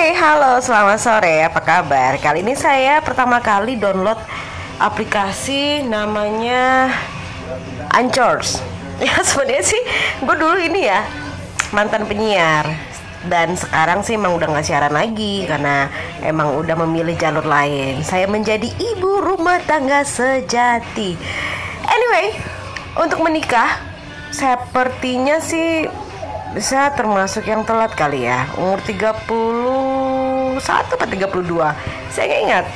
Hai, halo, selamat sore. Apa kabar? Kali ini saya pertama kali download aplikasi namanya Anchors. Ya sebenarnya sih, gue dulu ini ya mantan penyiar dan sekarang sih emang udah nggak siaran lagi karena emang udah memilih jalur lain. Saya menjadi ibu rumah tangga sejati. Anyway, untuk menikah, sepertinya sih bisa termasuk yang telat kali ya umur 31 atau 32 saya nggak ingat.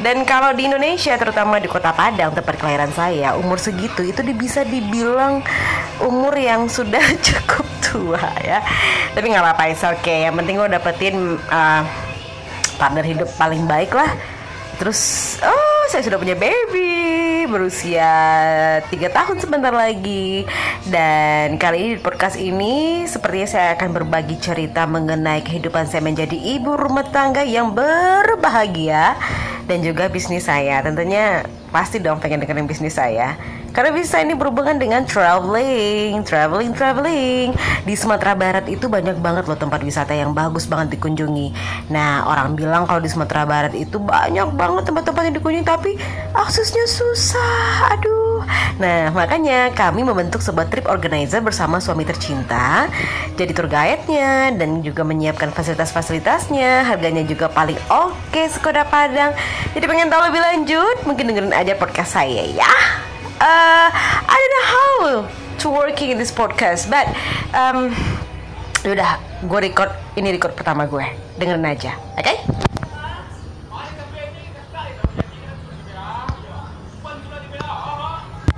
Dan kalau di Indonesia terutama di kota Padang tempat kelahiran saya umur segitu itu bisa dibilang umur yang sudah cukup tua ya. Tapi nggak apa-apa oke okay. yang penting gue dapetin uh, partner hidup paling baik lah. Terus oh saya sudah punya baby berusia tiga tahun sebentar lagi. Dan kali ini di podcast ini sepertinya saya akan berbagi cerita mengenai kehidupan saya menjadi ibu rumah tangga yang berbahagia dan juga bisnis saya. Tentunya pasti dong pengen dengerin bisnis saya karena bisa ini berhubungan dengan traveling, traveling, traveling. Di Sumatera Barat itu banyak banget loh tempat wisata yang bagus banget dikunjungi. Nah, orang bilang kalau di Sumatera Barat itu banyak banget tempat-tempat yang dikunjungi tapi aksesnya susah. Aduh. Nah, makanya kami membentuk sebuah trip organizer bersama suami tercinta. Jadi tour guide-nya dan juga menyiapkan fasilitas-fasilitasnya. Harganya juga paling oke okay, Skoda Padang. Jadi pengen tahu lebih lanjut, mungkin dengerin aja podcast saya ya uh, I don't know how to working in this podcast, but um, udah gue record ini record pertama gue dengerin aja, oke? Okay?